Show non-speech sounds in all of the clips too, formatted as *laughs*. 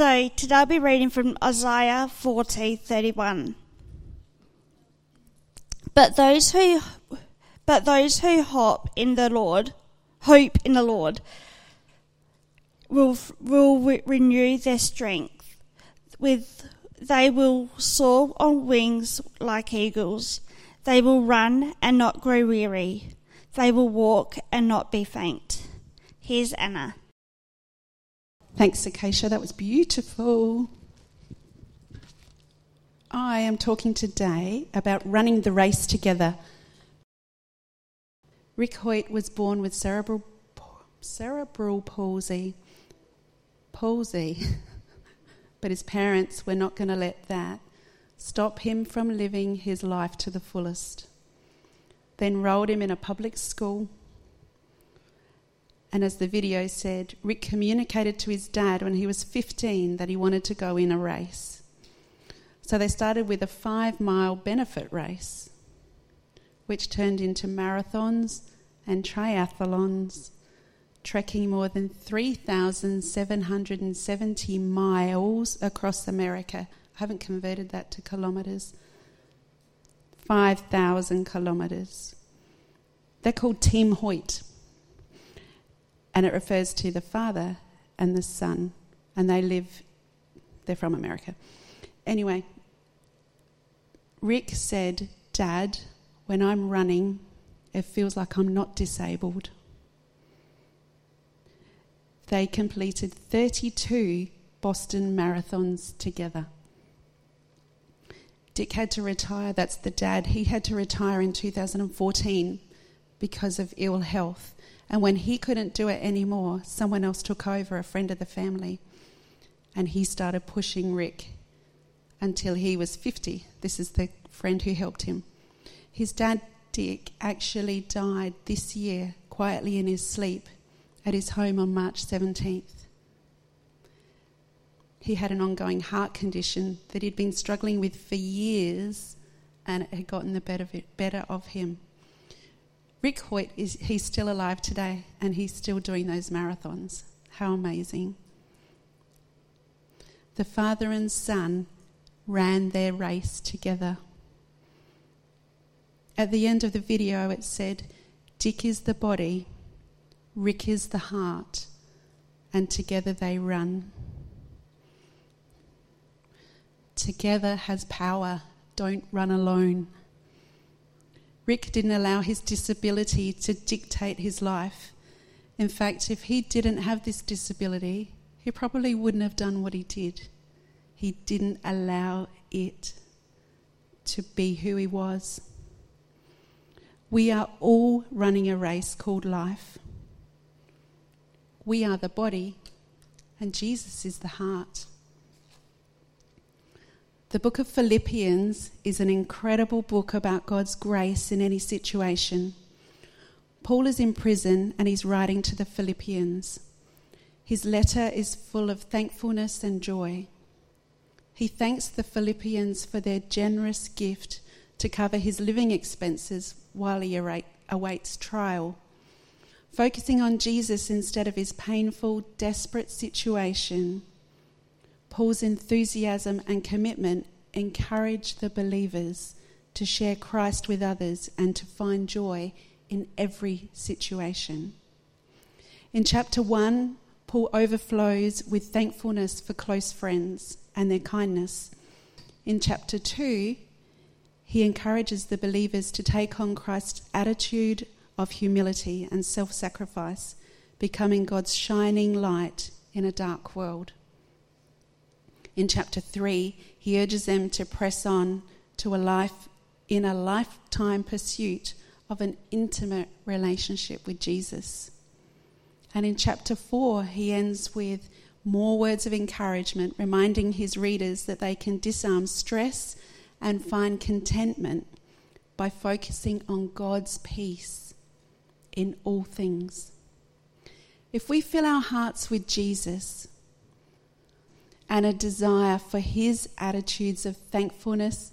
So today I'll be reading from Isaiah 40:31. But those who but those who hope in the Lord, hope in the Lord, will will re- renew their strength. With they will soar on wings like eagles. They will run and not grow weary. They will walk and not be faint. Here's Anna. Thanks, Acacia. That was beautiful. I am talking today about running the race together. Rick Hoyt was born with cerebral, cerebral palsy. Palsy. *laughs* but his parents were not going to let that stop him from living his life to the fullest. They enrolled him in a public school. And as the video said, Rick communicated to his dad when he was 15 that he wanted to go in a race. So they started with a five mile benefit race, which turned into marathons and triathlons, trekking more than 3,770 miles across America. I haven't converted that to kilometres. 5,000 kilometres. They're called Team Hoyt. And it refers to the father and the son. And they live, they're from America. Anyway, Rick said, Dad, when I'm running, it feels like I'm not disabled. They completed 32 Boston marathons together. Dick had to retire, that's the dad. He had to retire in 2014 because of ill health. And when he couldn't do it anymore, someone else took over, a friend of the family. And he started pushing Rick until he was 50. This is the friend who helped him. His dad, Dick, actually died this year quietly in his sleep at his home on March 17th. He had an ongoing heart condition that he'd been struggling with for years and it had gotten the better of, him. Rick Hoyt is he's still alive today and he's still doing those marathons. How amazing. The father and son ran their race together. At the end of the video, it said, Dick is the body, Rick is the heart, and together they run. Together has power. Don't run alone. Rick didn't allow his disability to dictate his life. In fact, if he didn't have this disability, he probably wouldn't have done what he did. He didn't allow it to be who he was. We are all running a race called life. We are the body, and Jesus is the heart. The book of Philippians is an incredible book about God's grace in any situation. Paul is in prison and he's writing to the Philippians. His letter is full of thankfulness and joy. He thanks the Philippians for their generous gift to cover his living expenses while he awaits trial. Focusing on Jesus instead of his painful, desperate situation, Paul's enthusiasm and commitment encourage the believers to share Christ with others and to find joy in every situation. In chapter 1, Paul overflows with thankfulness for close friends and their kindness. In chapter 2, he encourages the believers to take on Christ's attitude of humility and self sacrifice, becoming God's shining light in a dark world in chapter 3, he urges them to press on to a life in a lifetime pursuit of an intimate relationship with Jesus. And in chapter 4, he ends with more words of encouragement, reminding his readers that they can disarm stress and find contentment by focusing on God's peace in all things. If we fill our hearts with Jesus, and a desire for his attitudes of thankfulness,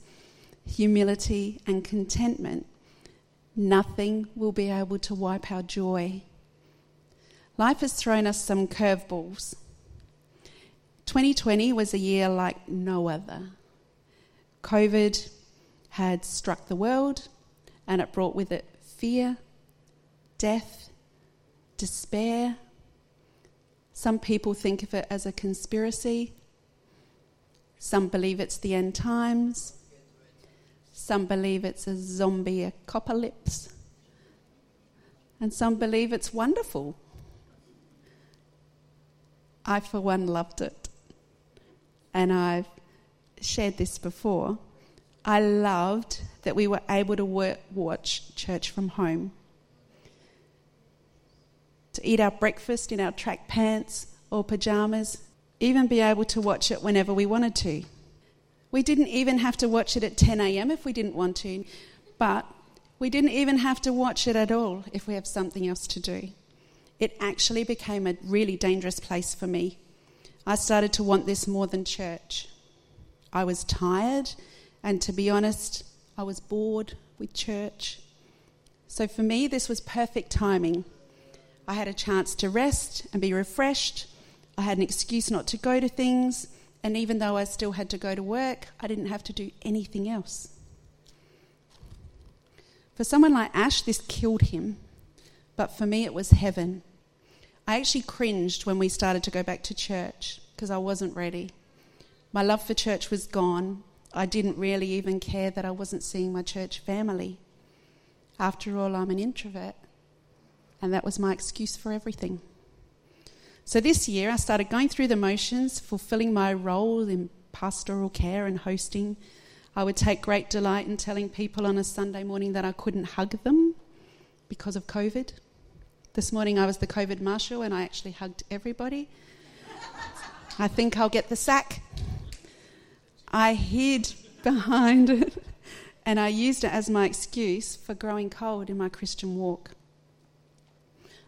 humility, and contentment, nothing will be able to wipe our joy. Life has thrown us some curveballs. 2020 was a year like no other. COVID had struck the world and it brought with it fear, death, despair. Some people think of it as a conspiracy. Some believe it's the end times. Some believe it's a zombie apocalypse. And some believe it's wonderful. I, for one, loved it. And I've shared this before. I loved that we were able to work, watch church from home. To eat our breakfast in our track pants or pajamas, even be able to watch it whenever we wanted to. We didn't even have to watch it at 10 a.m. if we didn't want to, but we didn't even have to watch it at all if we have something else to do. It actually became a really dangerous place for me. I started to want this more than church. I was tired, and to be honest, I was bored with church. So for me, this was perfect timing. I had a chance to rest and be refreshed. I had an excuse not to go to things, and even though I still had to go to work, I didn't have to do anything else. For someone like Ash, this killed him, but for me, it was heaven. I actually cringed when we started to go back to church because I wasn't ready. My love for church was gone. I didn't really even care that I wasn't seeing my church family. After all, I'm an introvert, and that was my excuse for everything. So this year, I started going through the motions, fulfilling my role in pastoral care and hosting. I would take great delight in telling people on a Sunday morning that I couldn't hug them because of COVID. This morning, I was the COVID marshal and I actually hugged everybody. *laughs* I think I'll get the sack. I hid behind it *laughs* and I used it as my excuse for growing cold in my Christian walk.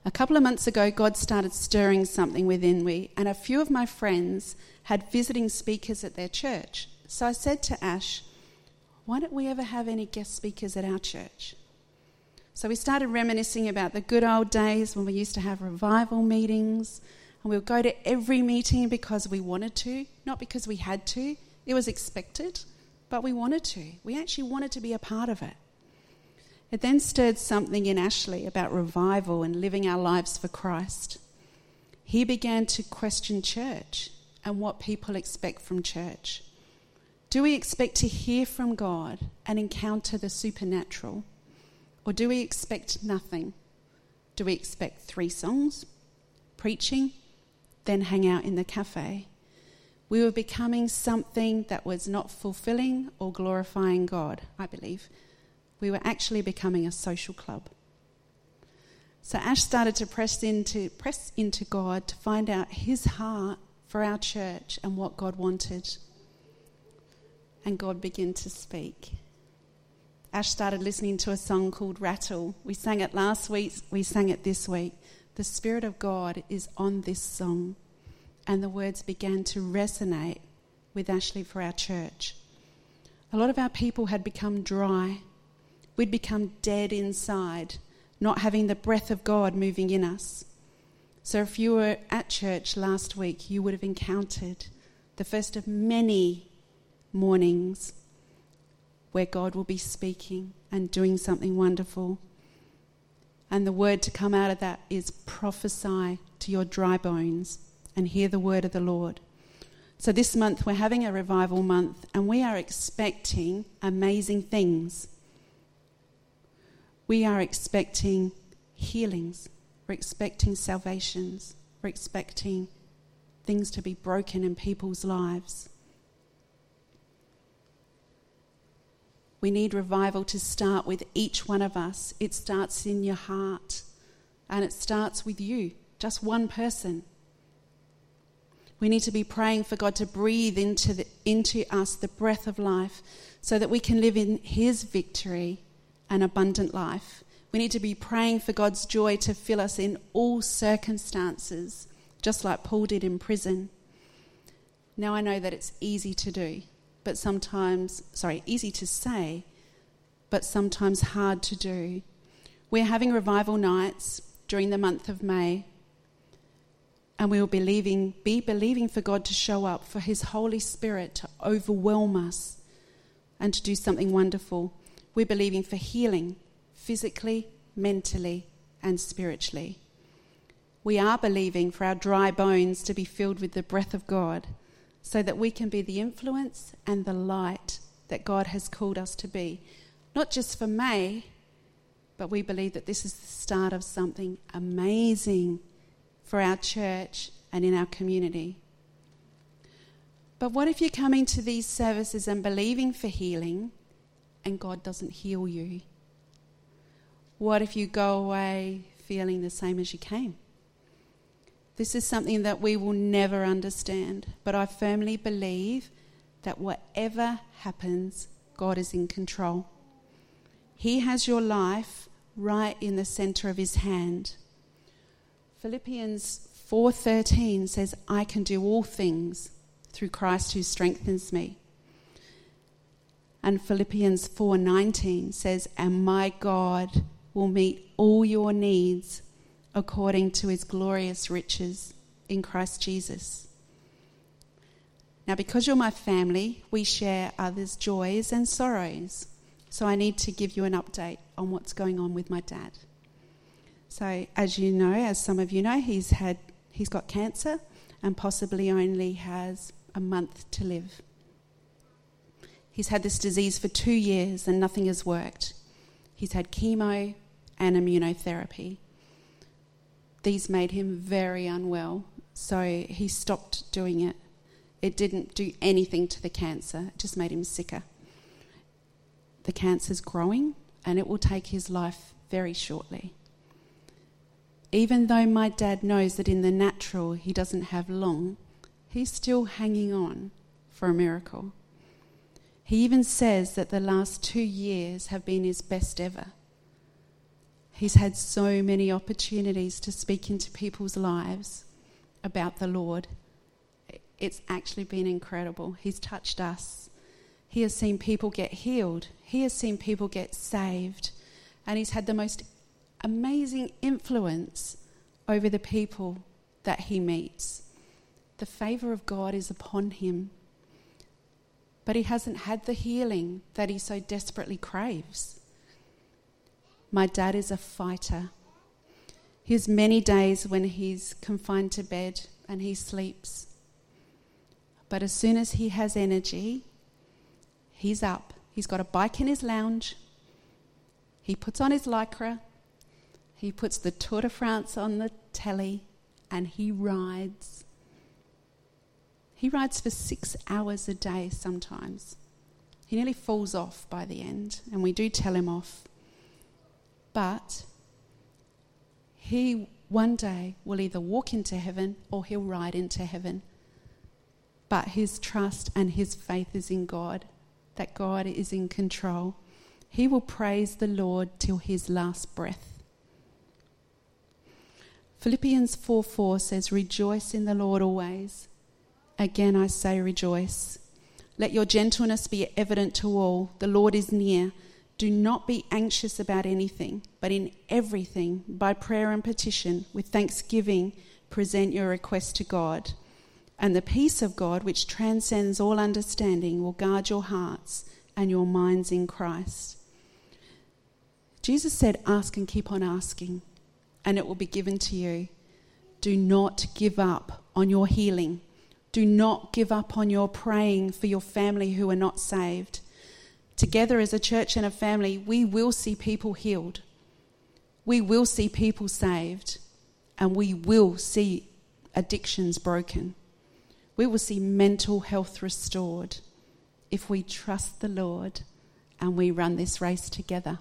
A couple of months ago, God started stirring something within me, and a few of my friends had visiting speakers at their church. So I said to Ash, Why don't we ever have any guest speakers at our church? So we started reminiscing about the good old days when we used to have revival meetings, and we would go to every meeting because we wanted to, not because we had to. It was expected, but we wanted to. We actually wanted to be a part of it. It then stirred something in Ashley about revival and living our lives for Christ. He began to question church and what people expect from church. Do we expect to hear from God and encounter the supernatural? Or do we expect nothing? Do we expect three songs, preaching, then hang out in the cafe? We were becoming something that was not fulfilling or glorifying God, I believe. We were actually becoming a social club. So Ash started to press into, press into God to find out his heart for our church and what God wanted. And God began to speak. Ash started listening to a song called Rattle. We sang it last week, we sang it this week. The Spirit of God is on this song and the words began to resonate with Ashley for our church. A lot of our people had become dry. We'd become dead inside, not having the breath of God moving in us. So, if you were at church last week, you would have encountered the first of many mornings where God will be speaking and doing something wonderful. And the word to come out of that is prophesy to your dry bones and hear the word of the Lord. So, this month we're having a revival month and we are expecting amazing things. We are expecting healings, we're expecting salvations, we're expecting things to be broken in people's lives. We need revival to start with each one of us. It starts in your heart and it starts with you, just one person. We need to be praying for God to breathe into, the, into us the breath of life so that we can live in His victory and abundant life. We need to be praying for God's joy to fill us in all circumstances, just like Paul did in prison. Now I know that it's easy to do, but sometimes, sorry, easy to say, but sometimes hard to do. We're having revival nights during the month of May and we will be believing, be believing for God to show up, for His Holy Spirit to overwhelm us and to do something wonderful. We're believing for healing, physically, mentally, and spiritually. We are believing for our dry bones to be filled with the breath of God so that we can be the influence and the light that God has called us to be. Not just for May, but we believe that this is the start of something amazing for our church and in our community. But what if you're coming to these services and believing for healing and God doesn't heal you? What if you go away feeling the same as you came? This is something that we will never understand, but I firmly believe that whatever happens, God is in control. He has your life right in the center of his hand. Philippians 4:13 says, "I can do all things through Christ who strengthens me." And Philippians 4:19 says, "And my God will meet all your needs according to his glorious riches in Christ Jesus." Now, because you're my family, we share others' joys and sorrows. So I need to give you an update on what's going on with my dad. So, as you know, as some of you know, he's had he's got cancer and possibly only has a month to live. He's had this disease for two years and nothing has worked. He's had chemo and immunotherapy. These made him very unwell, so he stopped doing it. It didn't do anything to the cancer, it just made him sicker. The cancer's growing and it will take his life very shortly even though my dad knows that in the natural he doesn't have long, he's still hanging on for a miracle. He even says that the last two years have been his best ever. He's had so many opportunities to speak into people's lives about the Lord. It's actually been incredible. He's touched us. He has seen people get healed, he has seen people get saved, and he's had the most amazing influence over the people that he meets. The favour of God is upon him. But he hasn't had the healing that he so desperately craves. My dad is a fighter. He has many days when he's confined to bed and he sleeps. But as soon as he has energy, he's up. He's got a bike in his lounge. He puts on his lycra he puts the Tour de France on the telly and he rides. He rides for six hours a day sometimes. He nearly falls off by the end, and we do tell him off. But he one day will either walk into heaven or he'll ride into heaven. But his trust and his faith is in God, that God is in control. He will praise the Lord till his last breath. Philippians 4 4 says, Rejoice in the Lord always. Again, I say, rejoice. Let your gentleness be evident to all. The Lord is near. Do not be anxious about anything, but in everything, by prayer and petition, with thanksgiving, present your request to God. And the peace of God, which transcends all understanding, will guard your hearts and your minds in Christ. Jesus said, Ask and keep on asking and it will be given to you. Do not give up on your healing. Do not give up on your praying for your family who are not saved. Together as a church and a family, we will see people healed. We will see people saved. And we will see addictions broken. We will see mental health restored if we trust the Lord and we run this race together.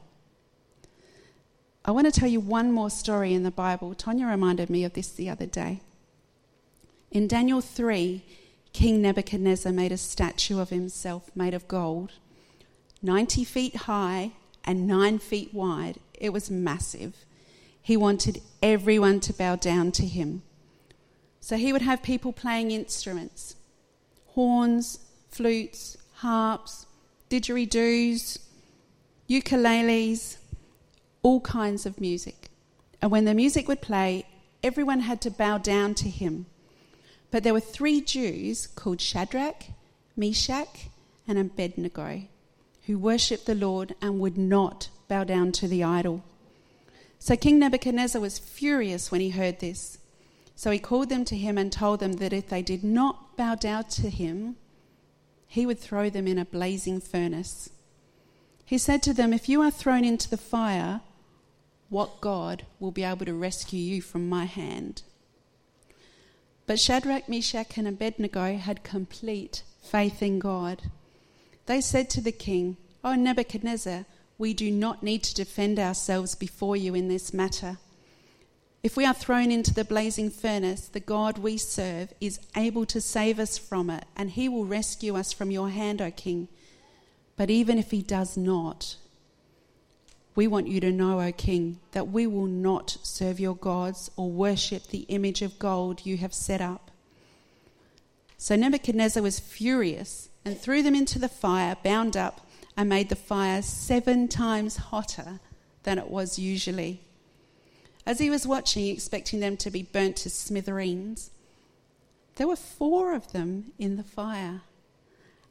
I want to tell you one more story in the Bible. Tonya reminded me of this the other day. In Daniel 3, King Nebuchadnezzar made a statue of himself made of gold, 90 feet high and 9 feet wide. It was massive. He wanted everyone to bow down to him. So he would have people playing instruments horns, flutes, harps, didgeridoos, ukuleles, all kinds of music. And when the music would play, everyone had to bow down to him. But there were three Jews called Shadrach, Meshach, and Abednego who worshipped the Lord and would not bow down to the idol. So King Nebuchadnezzar was furious when he heard this. So he called them to him and told them that if they did not bow down to him, he would throw them in a blazing furnace. He said to them, If you are thrown into the fire, what God will be able to rescue you from my hand? But Shadrach, Meshach, and Abednego had complete faith in God. They said to the king, O Nebuchadnezzar, we do not need to defend ourselves before you in this matter. If we are thrown into the blazing furnace, the God we serve is able to save us from it, and he will rescue us from your hand, O king. But even if he does not, we want you to know, O king, that we will not serve your gods or worship the image of gold you have set up. So Nebuchadnezzar was furious and threw them into the fire, bound up and made the fire seven times hotter than it was usually. As he was watching, expecting them to be burnt to smithereens, there were four of them in the fire,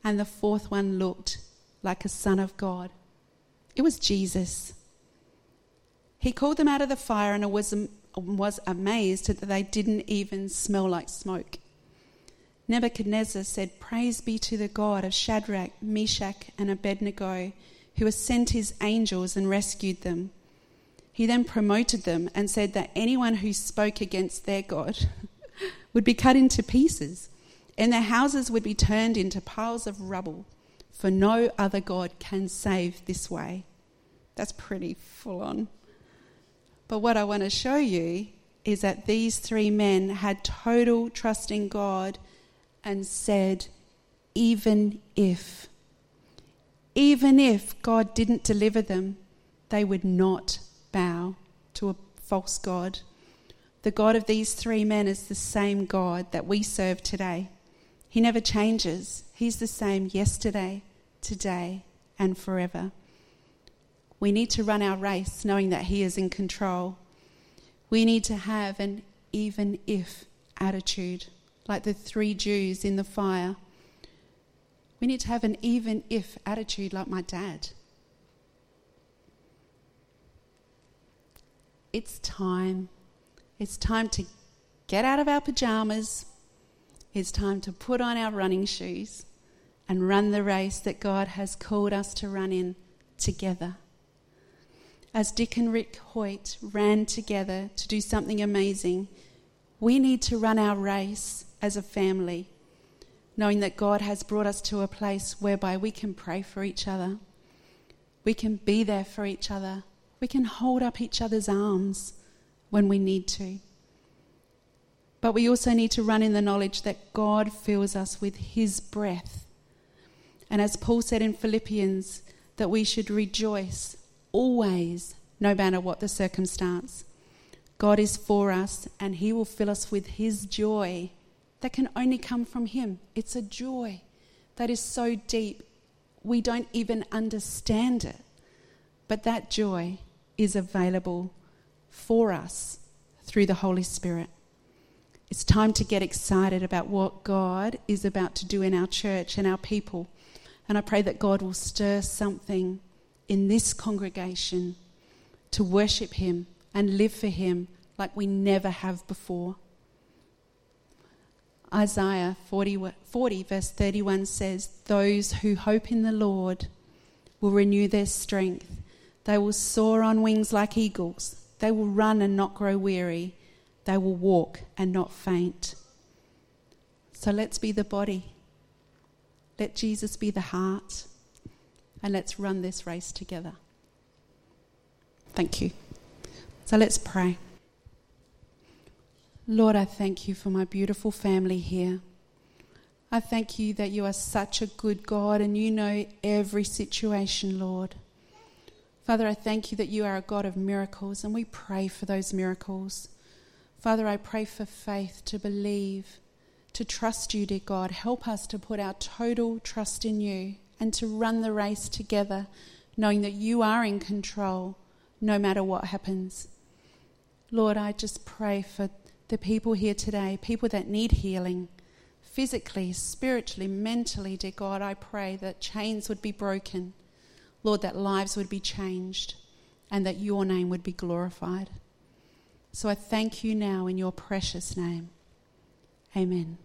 and the fourth one looked like a son of God. It was Jesus. He called them out of the fire and was, was amazed that they didn't even smell like smoke. Nebuchadnezzar said, Praise be to the God of Shadrach, Meshach, and Abednego, who has sent his angels and rescued them. He then promoted them and said that anyone who spoke against their God *laughs* would be cut into pieces, and their houses would be turned into piles of rubble, for no other God can save this way. That's pretty full on. But what I want to show you is that these three men had total trust in God and said, even if, even if God didn't deliver them, they would not bow to a false God. The God of these three men is the same God that we serve today. He never changes. He's the same yesterday, today, and forever. We need to run our race knowing that He is in control. We need to have an even if attitude like the three Jews in the fire. We need to have an even if attitude like my dad. It's time. It's time to get out of our pajamas. It's time to put on our running shoes and run the race that God has called us to run in together. As Dick and Rick Hoyt ran together to do something amazing, we need to run our race as a family, knowing that God has brought us to a place whereby we can pray for each other, we can be there for each other, we can hold up each other's arms when we need to. But we also need to run in the knowledge that God fills us with His breath. And as Paul said in Philippians, that we should rejoice always, no matter what the circumstance. God is for us, and He will fill us with His joy that can only come from Him. It's a joy that is so deep, we don't even understand it. But that joy is available for us through the Holy Spirit. It's time to get excited about what God is about to do in our church and our people. And I pray that God will stir something in this congregation to worship Him and live for Him like we never have before. Isaiah 40, 40, verse 31 says, Those who hope in the Lord will renew their strength. They will soar on wings like eagles. They will run and not grow weary. They will walk and not faint. So let's be the body. Let Jesus be the heart. And let's run this race together. Thank you. So let's pray. Lord, I thank you for my beautiful family here. I thank you that you are such a good God and you know every situation, Lord. Father, I thank you that you are a God of miracles and we pray for those miracles. Father, I pray for faith to believe, to trust you, dear God. Help us to put our total trust in you and to run the race together, knowing that you are in control no matter what happens. Lord, I just pray for the people here today, people that need healing, physically, spiritually, mentally, dear God. I pray that chains would be broken, Lord, that lives would be changed, and that your name would be glorified. So I thank you now in your precious name. Amen.